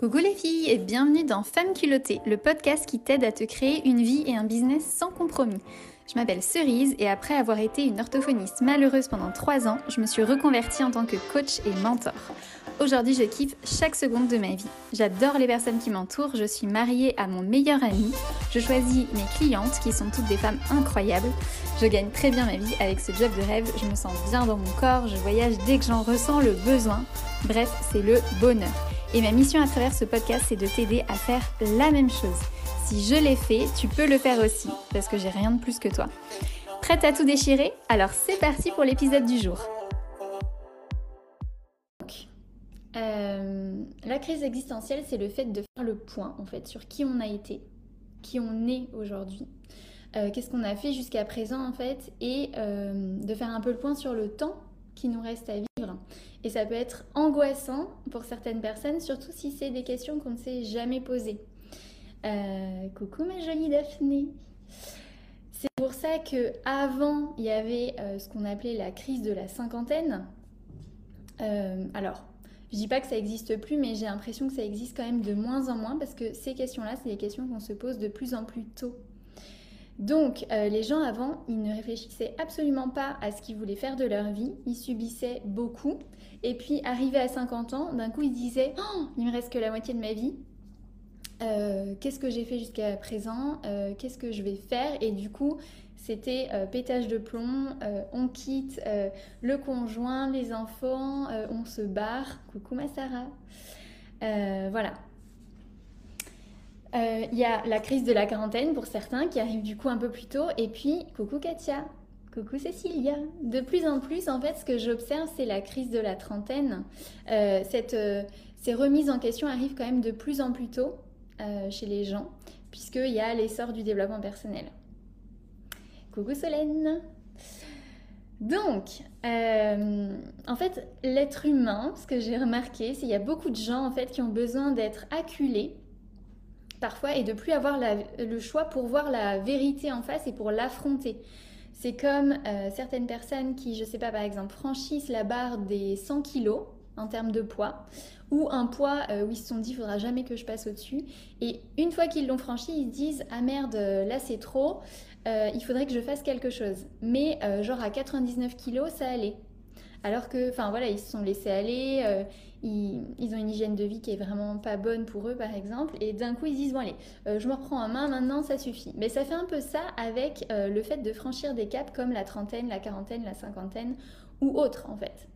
Coucou les filles et bienvenue dans Femme culottée, le podcast qui t'aide à te créer une vie et un business sans compromis. Je m'appelle Cerise et après avoir été une orthophoniste malheureuse pendant 3 ans, je me suis reconvertie en tant que coach et mentor. Aujourd'hui, je kiffe chaque seconde de ma vie. J'adore les personnes qui m'entourent, je suis mariée à mon meilleur ami, je choisis mes clientes qui sont toutes des femmes incroyables, je gagne très bien ma vie avec ce job de rêve, je me sens bien dans mon corps, je voyage dès que j'en ressens le besoin. Bref, c'est le bonheur. Et ma mission à travers ce podcast, c'est de t'aider à faire la même chose. Si je l'ai fait, tu peux le faire aussi, parce que j'ai rien de plus que toi. Prête à tout déchirer? Alors c'est parti pour l'épisode du jour. Euh, la crise existentielle, c'est le fait de faire le point en fait sur qui on a été, qui on est aujourd'hui, euh, qu'est-ce qu'on a fait jusqu'à présent en fait, et euh, de faire un peu le point sur le temps qui nous reste à vivre. Et ça peut être angoissant pour certaines personnes, surtout si c'est des questions qu'on ne s'est jamais posées. coucou ma jolie Daphné. C'est pour ça que avant il y avait ce qu'on appelait la crise de la cinquantaine. alors je dis pas que ça n'existe plus, mais j'ai l'impression que ça existe quand même de moins en moins parce que ces questions-là, c'est des questions qu'on se pose de plus en plus tôt. Donc, euh, les gens avant, ils ne réfléchissaient absolument pas à ce qu'ils voulaient faire de leur vie. Ils subissaient beaucoup. Et puis, arrivés à 50 ans, d'un coup, ils disaient oh, Il me reste que la moitié de ma vie. Euh, qu'est-ce que j'ai fait jusqu'à présent? Euh, Qu'est-ce que je vais faire? Et du coup, c'était pétage de plomb, on quitte le conjoint, les enfants, on se barre. Coucou ma Sarah. voilà. Il y a la crise de la quarantaine pour certains qui arrive du coup un peu plus tôt. Et puis, coucou Katia. Coucou Cécilia. De plus en plus, en fait, ce que j'observe, c'est la crise de la trentaine. cette, ces remises en question arrivent quand même de plus en plus tôt chez les gens, puisqu'il y a l'essor du développement personnel. Coucou Solène donc, euh, en fait, l'être humain, ce que j'ai remarqué, c'est qu'il y a beaucoup de gens en fait qui ont besoin d'être acculés parfois et de plus avoir le choix pour voir la vérité en face et pour l'affronter. C'est comme euh, certaines personnes qui, je sais pas, par exemple, franchissent la barre des 100 kilos en termes de poids, ou un poids euh, où ils se sont dit, il faudra jamais que je passe au-dessus. Et une fois qu'ils l'ont franchi, ils se disent, ah merde, là c'est trop, euh, il faudrait que je fasse quelque chose. Mais genre à 99 kilos, ça allait. Alors que, enfin voilà, ils se sont laissés aller, euh, ils, ont une hygiène de vie qui est vraiment pas bonne pour eux, par exemple, et d'un coup ils disent bon allez, je me reprends en main, maintenant ça suffit. Mais ça fait un peu ça avec le fait de franchir des caps comme la trentaine, la quarantaine, la cinquantaine ou autre en fait.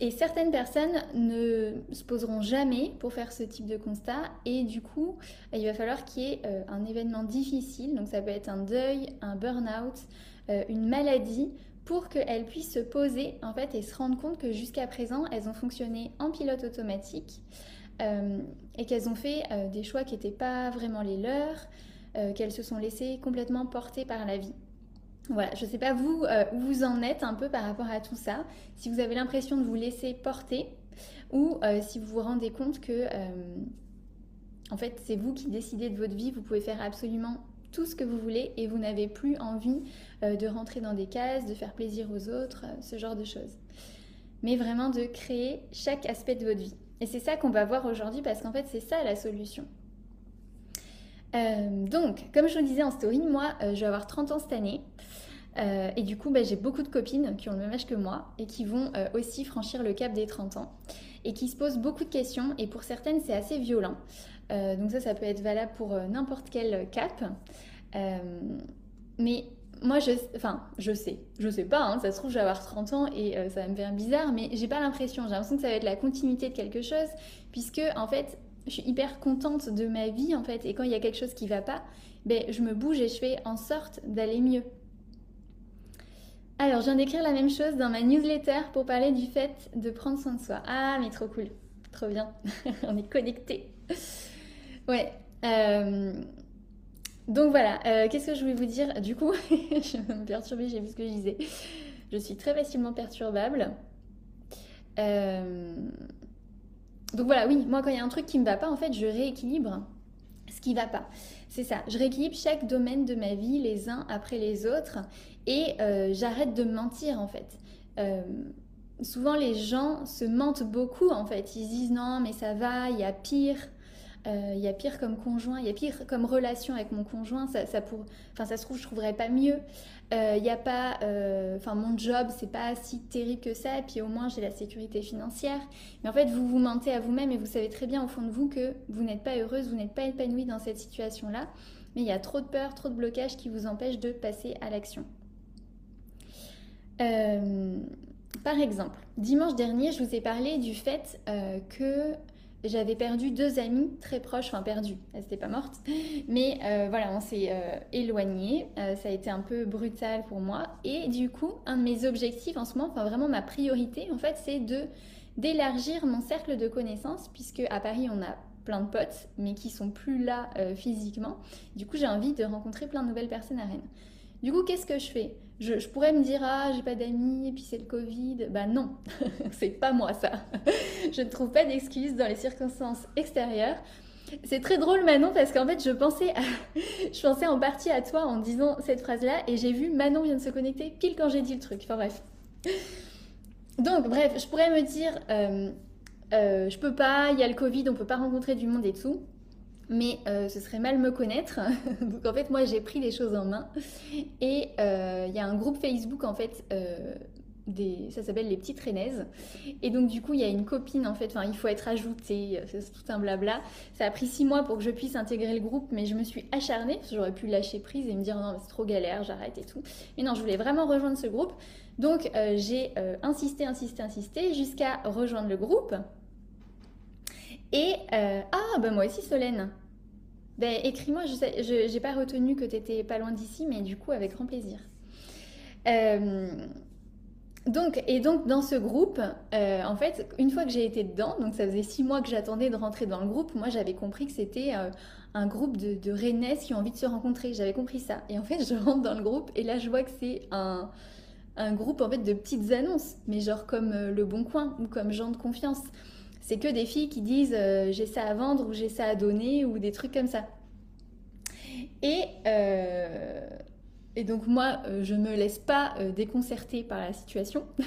Et certaines personnes ne se poseront jamais pour faire ce type de constat et du coup, il va falloir qu'il y ait euh, un événement difficile, donc ça peut être un deuil, un burn-out, euh, une maladie, pour qu'elles puissent se poser en fait et se rendre compte que jusqu'à présent, elles ont fonctionné en pilote automatique euh, et qu'elles ont fait des choix qui n'étaient pas vraiment les leurs, qu'elles se sont laissées complètement porter par la vie. Voilà, je ne sais pas vous euh, où vous en êtes un peu par rapport à tout ça, si vous avez l'impression de vous laisser porter ou euh, si vous vous rendez compte que euh, en fait c'est vous qui décidez de votre vie, vous pouvez faire absolument tout ce que vous voulez et vous n'avez plus envie de rentrer dans des cases, de faire plaisir aux autres, ce genre de choses. Mais vraiment de créer chaque aspect de votre vie. Et c'est ça qu'on va voir aujourd'hui parce qu'en fait c'est ça la solution. Euh, donc, comme je vous disais en story, moi, euh, je vais avoir 30 ans cette année. Euh, et du coup, bah, j'ai beaucoup de copines qui ont le même âge que moi et qui vont aussi franchir le cap des 30 ans et qui se posent beaucoup de questions. Et pour certaines, c'est assez violent. Donc ça, ça peut être valable pour n'importe quel cap. mais moi, je, enfin, je sais, je sais pas, hein, ça se trouve, je vais avoir 30 ans et ça va me faire bizarre, mais j'ai pas l'impression, j'ai l'impression que ça va être la continuité de quelque chose, puisque en fait, je suis hyper contente de ma vie en fait. Et quand il y a quelque chose qui va pas, ben, je me bouge et je fais en sorte d'aller mieux. Alors, je viens d'écrire la même chose dans ma newsletter pour parler du fait de prendre soin de soi. Ah, mais trop cool, trop bien, on est connectés. Ouais. Euh, donc voilà, euh, qu'est-ce que je voulais vous dire? Du coup, je vais me perturber, j'ai vu ce que je disais. Je suis très facilement perturbable. Euh, donc voilà, oui, moi quand il y a un truc qui me va pas, en fait, je rééquilibre ce qui va pas. C'est ça, je rééquilibre chaque domaine de ma vie les uns après les autres et j'arrête de mentir en fait. Souvent les gens se mentent beaucoup en fait. Ils disent non mais ça va, il y a pire. Euh, il y a pire comme conjoint, il y a pire comme relation avec mon conjoint, ça, se trouve, je trouverais pas mieux. Euh, il n'y a pas, euh, enfin, mon job, c'est pas si terrible que ça, et puis au moins j'ai la sécurité financière. Mais en fait, vous vous mentez à vous-même et vous savez très bien au fond de vous que vous n'êtes pas heureuse, vous n'êtes pas épanouie dans cette situation-là. Mais il y a trop de peur, trop de blocage qui vous empêchent de passer à l'action. par exemple, dimanche dernier, je vous ai parlé du fait que j'avais perdu deux amis très proches, enfin perdu, elle n'était pas morte, mais euh, voilà, on s'est euh, éloigné, euh, ça a été un peu brutal pour moi, et du coup, un de mes objectifs en ce moment, enfin vraiment ma priorité, en fait, c'est de d'élargir mon cercle de connaissances, puisque à Paris, on a plein de potes, mais qui sont plus là physiquement. Du coup, j'ai envie de rencontrer plein de nouvelles personnes à Rennes. Du coup, qu'est-ce que je fais? Je, pourrais me dire ah j'ai pas d'amis et puis c'est le Covid. Bah non, c'est pas moi ça. je ne trouve pas d'excuses dans les circonstances extérieures. C'est très drôle Manon parce qu'en fait je pensais, je pensais en partie à toi en disant cette phrase-là et j'ai vu Manon vient de se connecter pile quand j'ai dit le truc. Enfin bref. Donc bref, je pourrais me dire euh, euh, je peux pas, il y a le Covid, on peut pas rencontrer du monde et tout mais euh, ce serait mal me connaître. donc en fait, moi, j'ai pris les choses en main. Et euh, il y a un groupe Facebook, en fait, euh, ça s'appelle les petites Rennaises. Et donc du coup, il y a une copine, en fait, enfin, il faut être ajouté, c'est tout un blabla. Ça a pris six mois pour que je puisse intégrer le groupe, mais je me suis acharnée, j'aurais pu lâcher prise et me dire non, c'est trop galère, j'arrête et tout. Mais non, je voulais vraiment rejoindre ce groupe. Donc j'ai insisté, insisté, insisté, jusqu'à rejoindre le groupe. Et ah, bah moi aussi, Solène. Ben, écris-moi, je n'ai pas retenu que tu étais pas loin d'ici, mais du coup, avec grand plaisir. Euh, donc, et donc, dans ce groupe, euh, en fait, une fois que j'ai été dedans, donc ça faisait six mois que j'attendais de rentrer dans le groupe, moi j'avais compris que c'était un groupe de, de qui ont envie de se rencontrer. J'avais compris ça. Et en fait, je rentre dans le groupe et là, je vois que c'est un, un, groupe en fait de petites annonces, mais genre comme Le Bon Coin ou comme Gens de Confiance c'est que des filles qui disent euh, j'ai ça à vendre ou j'ai ça à donner ou des trucs comme ça. Et, euh, et donc moi, euh, je me laisse pas déconcerter par la situation.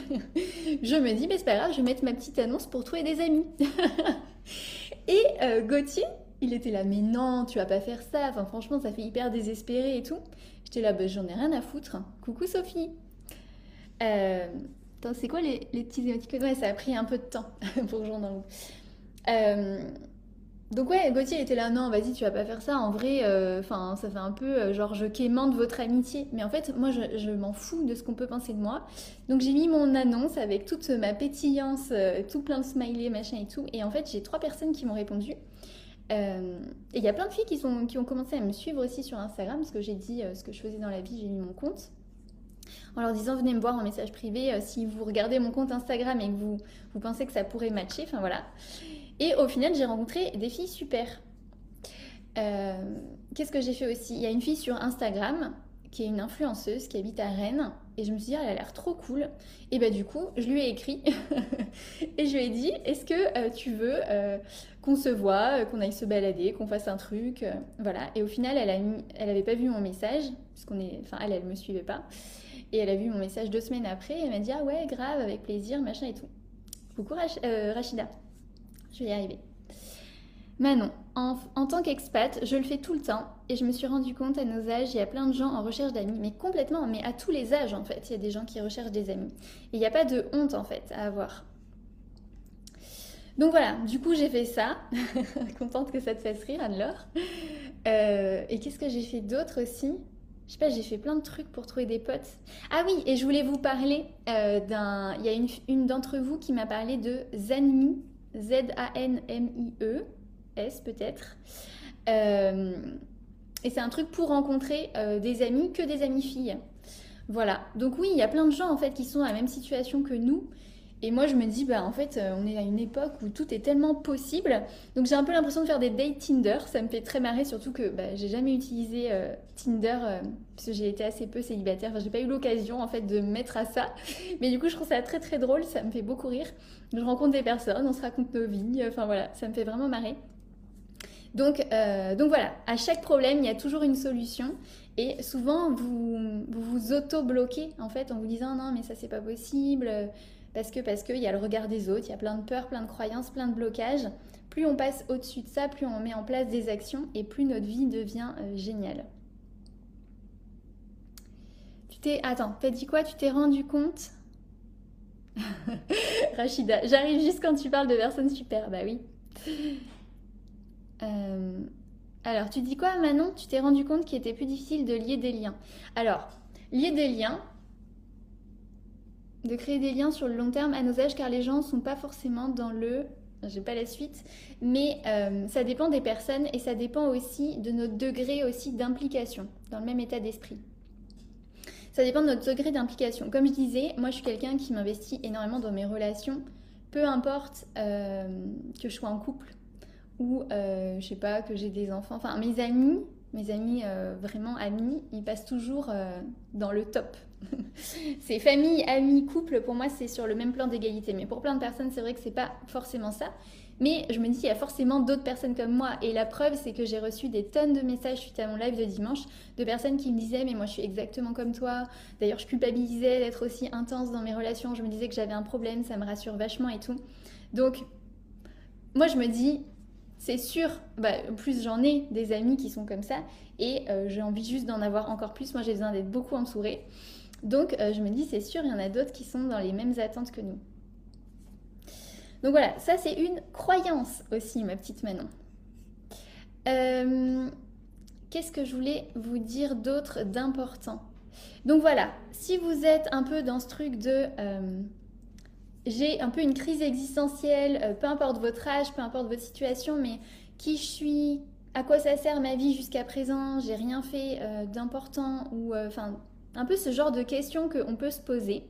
je me dis, mais c'est pas grave, je vais mettre ma petite annonce pour trouver des amis. et Gauthier, il était là, mais non, tu vas pas faire ça. Enfin, franchement, ça fait hyper désespéré et tout. J'étais là, bah, j'en ai rien à foutre. Coucou Sophie c'est quoi les, petits émoticônes Ouais, ça a pris un peu de temps pour rejoindre dans euh, donc ouais, Gauthier était là, non, vas-y, tu vas pas faire ça. En vrai, euh, ça fait un peu euh, genre je quémande votre amitié. Mais en fait, moi, je, m'en fous de ce qu'on peut penser de moi. Donc j'ai mis mon annonce avec toute ma pétillance, tout plein de smileys, machin et tout. Et en fait, j'ai trois personnes qui m'ont répondu. et il y a plein de filles qui ont commencé à me suivre aussi sur Instagram, parce que j'ai dit ce que je faisais dans la vie, j'ai mis mon compte en leur disant venez me voir en message privé euh, si vous regardez mon compte Instagram et que vous, vous pensez que ça pourrait matcher. Enfin voilà. Et au final, j'ai rencontré des filles super. Euh, qu'est-ce que j'ai fait aussi? Il y a une fille sur Instagram qui est une influenceuse qui habite à Rennes et je me suis dit elle a l'air trop cool et bah du coup je lui ai écrit et je lui ai dit est-ce que euh, tu veux qu'on se voit qu'on aille se balader qu'on fasse un truc? Voilà et au final elle a elle avait pas vu mon message parce qu'on est enfin elle elle me suivait pas et elle a vu mon message deux semaines après. Et elle m'a dit Ah ouais, grave, avec plaisir, machin et tout. Coucou euh, Rachida. Je vais y arriver. Manon, en, en tant qu'expat, je le fais tout le temps et je me suis rendu compte à nos âges, il y a plein de gens en recherche d'amis, mais complètement, mais à tous les âges en fait, il y a des gens qui recherchent des amis. Et il n'y a pas de honte en fait à avoir. Donc voilà, du coup j'ai fait ça. Contente que ça te fasse rire, Anne-Laure. Euh, et qu'est-ce que j'ai fait d'autre aussi? Je sais pas, j'ai fait plein de trucs pour trouver des potes. Ah oui, et je voulais vous parler euh, d'un. Il y a une, une d'entre vous qui m'a parlé de Zanmi, Z-A-N-M-I-E, S peut-être. Euh, et c'est un truc pour rencontrer euh, des amis, que des amis filles. Voilà. Donc oui, il y a plein de gens en fait qui sont dans la même situation que nous et moi, je me dis, bah, en fait, euh, on est à une époque où tout est tellement possible. Donc, j'ai un peu l'impression de faire des dates Tinder. Ça me fait très marrer, surtout que bah, j'ai jamais utilisé euh, Tinder, euh, parce que j'ai été assez peu célibataire. Enfin, j'ai pas eu l'occasion, en fait, de me mettre à ça. Mais du coup, je trouve ça très, très drôle. Ça me fait beaucoup rire. Je rencontre des personnes, on se raconte nos vies. Enfin, voilà, ça me fait vraiment marrer. Donc, donc voilà, à chaque problème, il y a toujours une solution. Et souvent, vous vous, vous auto-bloquez, en fait, en vous disant, non, mais ça, c'est pas possible Parce que parce qu'il y a le regard des autres, il y a plein de peurs, plein de croyances, plein de blocages. Plus on passe au-dessus de ça, plus on met en place des actions et plus notre vie devient euh, géniale. Tu t'es. Attends, t'as dit quoi? Tu t'es rendu compte? Rachida, j'arrive juste quand tu parles de personnes super. Bah oui. Euh, alors, tu dis quoi, Manon? Tu t'es rendu compte qu'il était plus difficile de lier des liens. Alors, lier des liens, de créer des liens sur le long terme à nos âges, car les gens ne sont pas forcément dans le. J'ai pas la suite, mais euh, ça dépend des personnes et ça dépend aussi de notre degré aussi d'implication dans le même état d'esprit. Ça dépend de notre degré d'implication. Comme je disais, moi je suis quelqu'un qui m'investit énormément dans mes relations, peu importe euh, que je sois en couple ou euh, je sais pas que j'ai des enfants. Enfin, mes amis, mes amis euh, vraiment amis, ils passent toujours dans le top. c'est famille, amis, couple, pour moi c'est sur le même plan d'égalité. Mais pour plein de personnes, c'est vrai que c'est pas forcément ça. Mais je me dis, il y a forcément d'autres personnes comme moi. Et la preuve, c'est que j'ai reçu des tonnes de messages suite à mon live de dimanche de personnes qui me disaient, mais moi je suis exactement comme toi. D'ailleurs, je culpabilisais d'être aussi intense dans mes relations. Je me disais que j'avais un problème, ça me rassure vachement et tout. Donc, moi je me dis, c'est sûr, bah, plus j'en ai des amis qui sont comme ça et euh, j'ai envie juste d'en avoir encore plus. Moi, j'ai besoin d'être beaucoup entourée. Donc, euh, je me dis, c'est sûr, il y en a d'autres qui sont dans les mêmes attentes que nous. Donc voilà, ça c'est une croyance aussi, ma petite Manon. Euh, qu'est-ce que je voulais vous dire d'autre d'important? Donc voilà, si vous êtes un peu dans ce truc de j'ai un peu une crise existentielle, euh, peu importe votre âge, peu importe votre situation, mais qui je suis, à quoi ça sert ma vie jusqu'à présent, j'ai rien fait euh, d'important, ou euh, enfin un peu ce genre de questions qu'on peut se poser.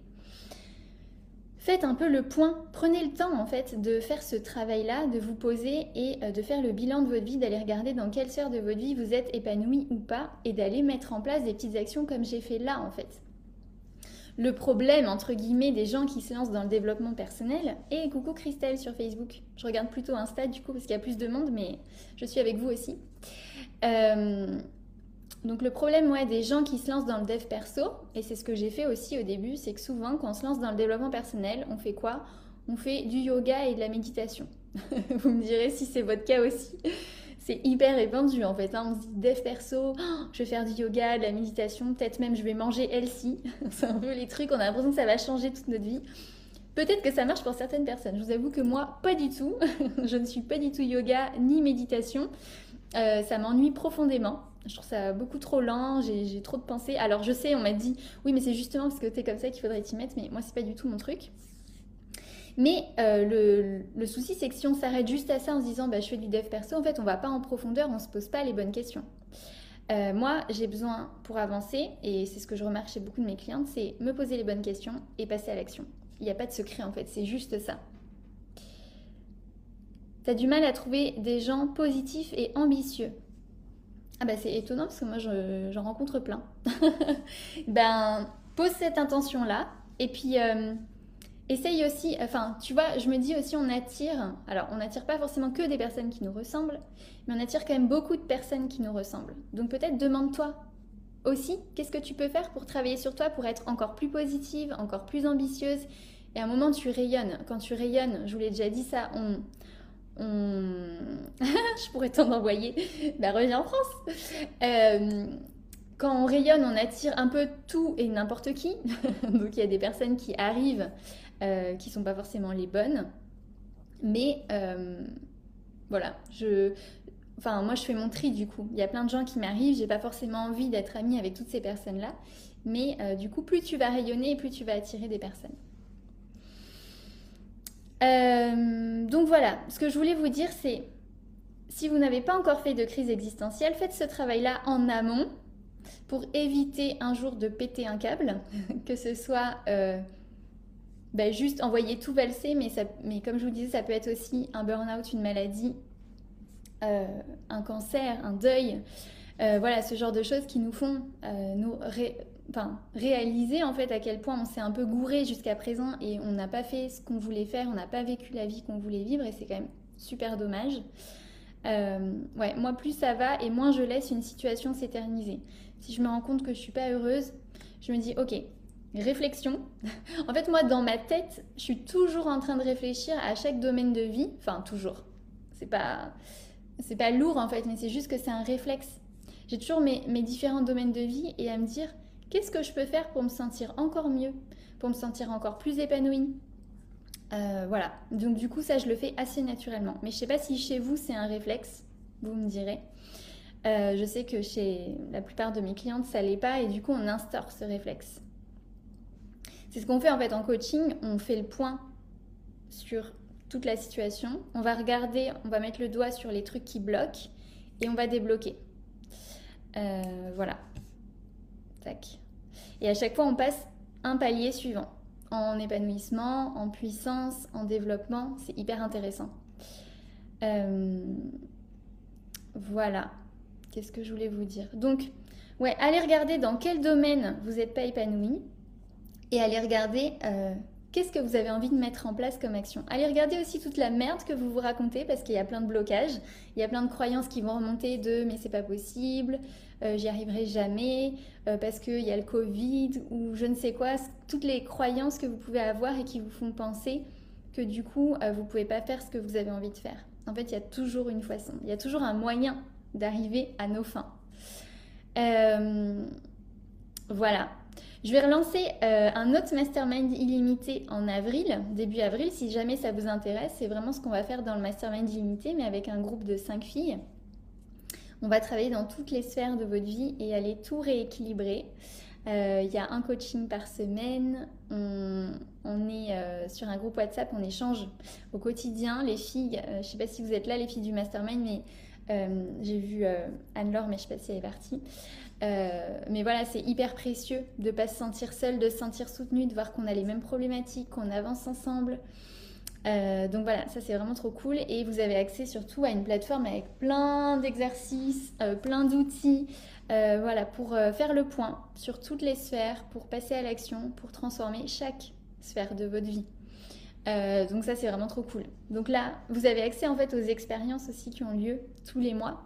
Faites un peu le point, prenez le temps en fait de faire ce travail-là, de vous poser et de faire le bilan de votre vie, d'aller regarder dans quelle sphère de votre vie vous êtes épanoui ou pas, et d'aller mettre en place des petites actions comme j'ai fait là en fait le problème, entre guillemets, des gens qui se lancent dans le développement personnel. Et coucou Christelle sur Facebook. Je regarde plutôt Insta du coup parce qu'il y a plus de monde, mais je suis avec vous aussi. Euh, donc le problème ouais, des gens qui se lancent dans le dev perso, et c'est ce que j'ai fait aussi au début, c'est que souvent quand on se lance dans le développement personnel, on fait quoi? On fait du yoga et de la méditation. vous me direz si c'est votre cas aussi c'est hyper répandu en fait. Hein. On se dit dev perso, oh, je vais faire du yoga, de la méditation, peut-être même je vais manger healthy. c'est un peu les trucs, on a l'impression que ça va changer toute notre vie. Peut-être que ça marche pour certaines personnes. Je vous avoue que moi, pas du tout. je ne suis pas du tout yoga ni méditation. Euh, ça m'ennuie profondément. Je trouve ça beaucoup trop lent, j'ai trop de pensées. Alors je sais, on m'a dit, oui mais c'est justement parce que tu es comme ça qu'il faudrait t'y mettre, mais moi c'est pas du tout mon truc. Mais euh, le, souci, c'est que si on s'arrête juste à ça en se disant bah, je fais du dev perso, en fait, on va pas en profondeur, on se pose pas les bonnes questions. Euh, moi, j'ai besoin pour avancer, et c'est ce que je remarque chez beaucoup de mes clientes, c'est me poser les bonnes questions et passer à l'action. Il n'y a pas de secret en fait, c'est juste ça. Tu as du mal à trouver des gens positifs et ambitieux. Ah bah c'est étonnant parce que moi j'en rencontre plein. ben, pose cette intention-là et puis euh, essaye aussi, enfin, tu vois, je me dis aussi, on attire, alors on n'attire pas forcément que des personnes qui nous ressemblent, mais on attire quand même beaucoup de personnes qui nous ressemblent. Donc peut-être demande-toi aussi, qu'est-ce que tu peux faire pour travailler sur toi, pour être encore plus positive, encore plus ambitieuse? Et à un moment, tu rayonnes. Quand tu rayonnes, je vous l'ai déjà dit ça, on... je pourrais t'en envoyer. Bah reviens en France. Euh, quand on rayonne, on attire un peu tout et n'importe qui. Donc il y a des personnes qui arrivent euh, qui sont pas forcément les bonnes. Mais euh, voilà, je, enfin moi je fais mon tri du coup. Il y a plein de gens qui m'arrivent, j'ai pas forcément envie d'être amie avec toutes ces personnes-là, mais euh, du coup plus tu vas rayonner, plus tu vas attirer des personnes. Donc voilà, ce que je voulais vous dire c'est si vous n'avez pas encore fait de crise existentielle, faites ce travail-là en amont pour éviter un jour de péter un câble, que ce soit bah, juste envoyer tout valser, mais, comme je vous disais, ça peut être aussi un burn-out, une maladie, euh, un cancer, un deuil. Euh, voilà, ce genre de choses qui nous font euh, nous enfin, réaliser en fait à quel point on s'est un peu gouré jusqu'à présent et on n'a pas fait ce qu'on voulait faire, on n'a pas vécu la vie qu'on voulait vivre et c'est quand même super dommage. ouais, moi plus ça va et moins je laisse une situation s'éterniser. Si je me rends compte que je suis pas heureuse, je me dis ok, réflexion. en fait, moi, dans ma tête, je suis toujours en train de réfléchir à chaque domaine de vie. Enfin, toujours. C'est pas, c'est pas lourd en fait, mais c'est juste que c'est un réflexe. J'ai toujours mes, mes, différents domaines de vie et à me dire qu'est-ce que je peux faire pour me sentir encore mieux, pour me sentir encore plus épanouie. Euh, voilà. Donc du coup, ça, je le fais assez naturellement. Mais je sais pas si chez vous c'est un réflexe. Vous me direz. Euh, je sais que chez la plupart de mes clientes, ça l'est pas et du coup, on instaure ce réflexe. C'est ce qu'on fait en fait en coaching. On fait le point sur toute la situation. On va regarder, on va mettre le doigt sur les trucs qui bloquent et on va débloquer. Euh, voilà. Et à chaque fois, on passe un palier suivant. En épanouissement, en puissance, en développement. C'est hyper intéressant. Euh, voilà. Qu'est-ce que je voulais vous dire? Donc, ouais, allez regarder dans quel domaine vous n'êtes pas épanoui et allez regarder euh, qu'est-ce que vous avez envie de mettre en place comme action. Allez regarder aussi toute la merde que vous vous racontez parce qu'il y a plein de blocages, il y a plein de croyances qui vont remonter de mais c'est pas possible, euh, j'y arriverai jamais, euh, parce qu'il y a le Covid ou je ne sais quoi, toutes les croyances que vous pouvez avoir et qui vous font penser que du coup vous pouvez pas faire ce que vous avez envie de faire. En fait, il y a toujours une façon, il y a toujours un moyen d'arriver à nos fins. Euh, voilà. Je vais relancer euh, un autre mastermind illimité en avril, début avril, si jamais ça vous intéresse. C'est vraiment ce qu'on va faire dans le mastermind illimité, mais avec un groupe de 5 filles. On va travailler dans toutes les sphères de votre vie et aller tout rééquilibrer. Euh, il y a un coaching par semaine. On, est sur un groupe WhatsApp, on échange au quotidien. Les filles, je ne sais pas si vous êtes là, les filles du mastermind, mais euh, j'ai vu euh, Anne-Laure, mais je sais pas si elle est partie. Euh, mais voilà, c'est hyper précieux de ne pas se sentir seule, de se sentir soutenue, de voir qu'on a les mêmes problématiques, qu'on avance ensemble. Donc voilà, ça c'est vraiment trop cool. Et vous avez accès surtout à une plateforme avec plein d'exercices, plein d'outils, voilà, pour faire le point sur toutes les sphères, pour passer à l'action, pour transformer chaque sphère de votre vie. Euh, donc ça c'est vraiment trop cool. Donc là, vous avez accès en fait aux expériences aussi qui ont lieu tous les mois.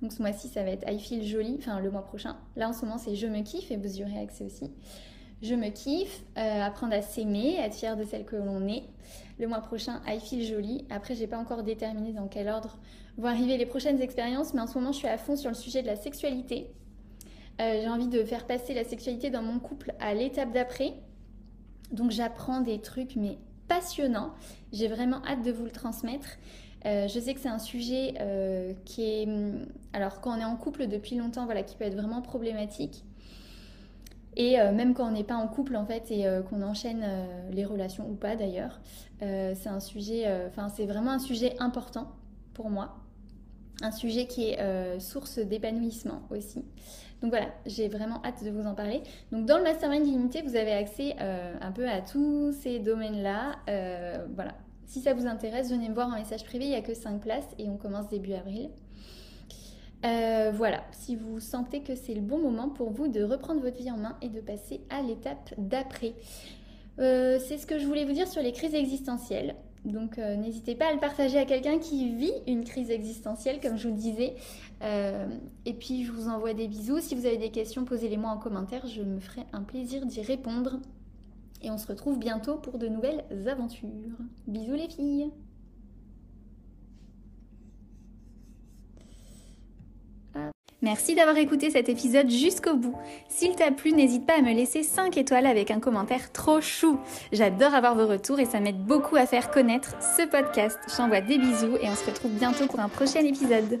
Donc ce mois-ci ça va être I feel joli, enfin le mois prochain. Là en ce moment c'est je me kiffe et vous y aurez accès aussi. Je me kiffe, euh, apprendre à s'aimer, être fier de celle que l'on est. Le mois prochain, I feel joli. Après, j'ai pas encore déterminé dans quel ordre vont arriver les prochaines expériences, mais en ce moment, je suis à fond sur le sujet de la sexualité. Euh, j'ai envie de faire passer la sexualité dans mon couple à l'étape d'après. Donc j'apprends des trucs mais passionnants. J'ai vraiment hâte de vous le transmettre. Euh, je sais que c'est un sujet qui est, hum, alors quand on est en couple depuis longtemps, voilà, qui peut être vraiment problématique. Et euh, même quand on n'est pas en couple en fait et qu'on enchaîne les relations ou pas d'ailleurs, c'est un sujet, enfin c'est vraiment un sujet important pour moi, un sujet qui est source d'épanouissement aussi. Donc voilà, j'ai vraiment hâte de vous en parler. Donc dans le Mastermind Illimité, vous avez accès euh, un peu à tous ces domaines-là. Euh, voilà, si ça vous intéresse, venez me voir en message privé, il n'y a que 5 places et on commence début avril. Euh, voilà, si vous sentez que c'est le bon moment pour vous de reprendre votre vie en main et de passer à l'étape d'après. c'est ce que je voulais vous dire sur les crises existentielles. Donc n'hésitez pas à le partager à quelqu'un qui vit une crise existentielle, comme je vous le disais. Euh, et puis je vous envoie des bisous. Si vous avez des questions, posez-les-moi en commentaire. Je me ferai un plaisir d'y répondre. Et on se retrouve bientôt pour de nouvelles aventures. Bisous les filles Merci d'avoir écouté cet épisode jusqu'au bout. S'il t'a plu, n'hésite pas à me laisser 5 étoiles avec un commentaire trop chou. J'adore avoir vos retours et ça m'aide beaucoup à faire connaître ce podcast. J'envoie des bisous et on se retrouve bientôt pour un prochain épisode.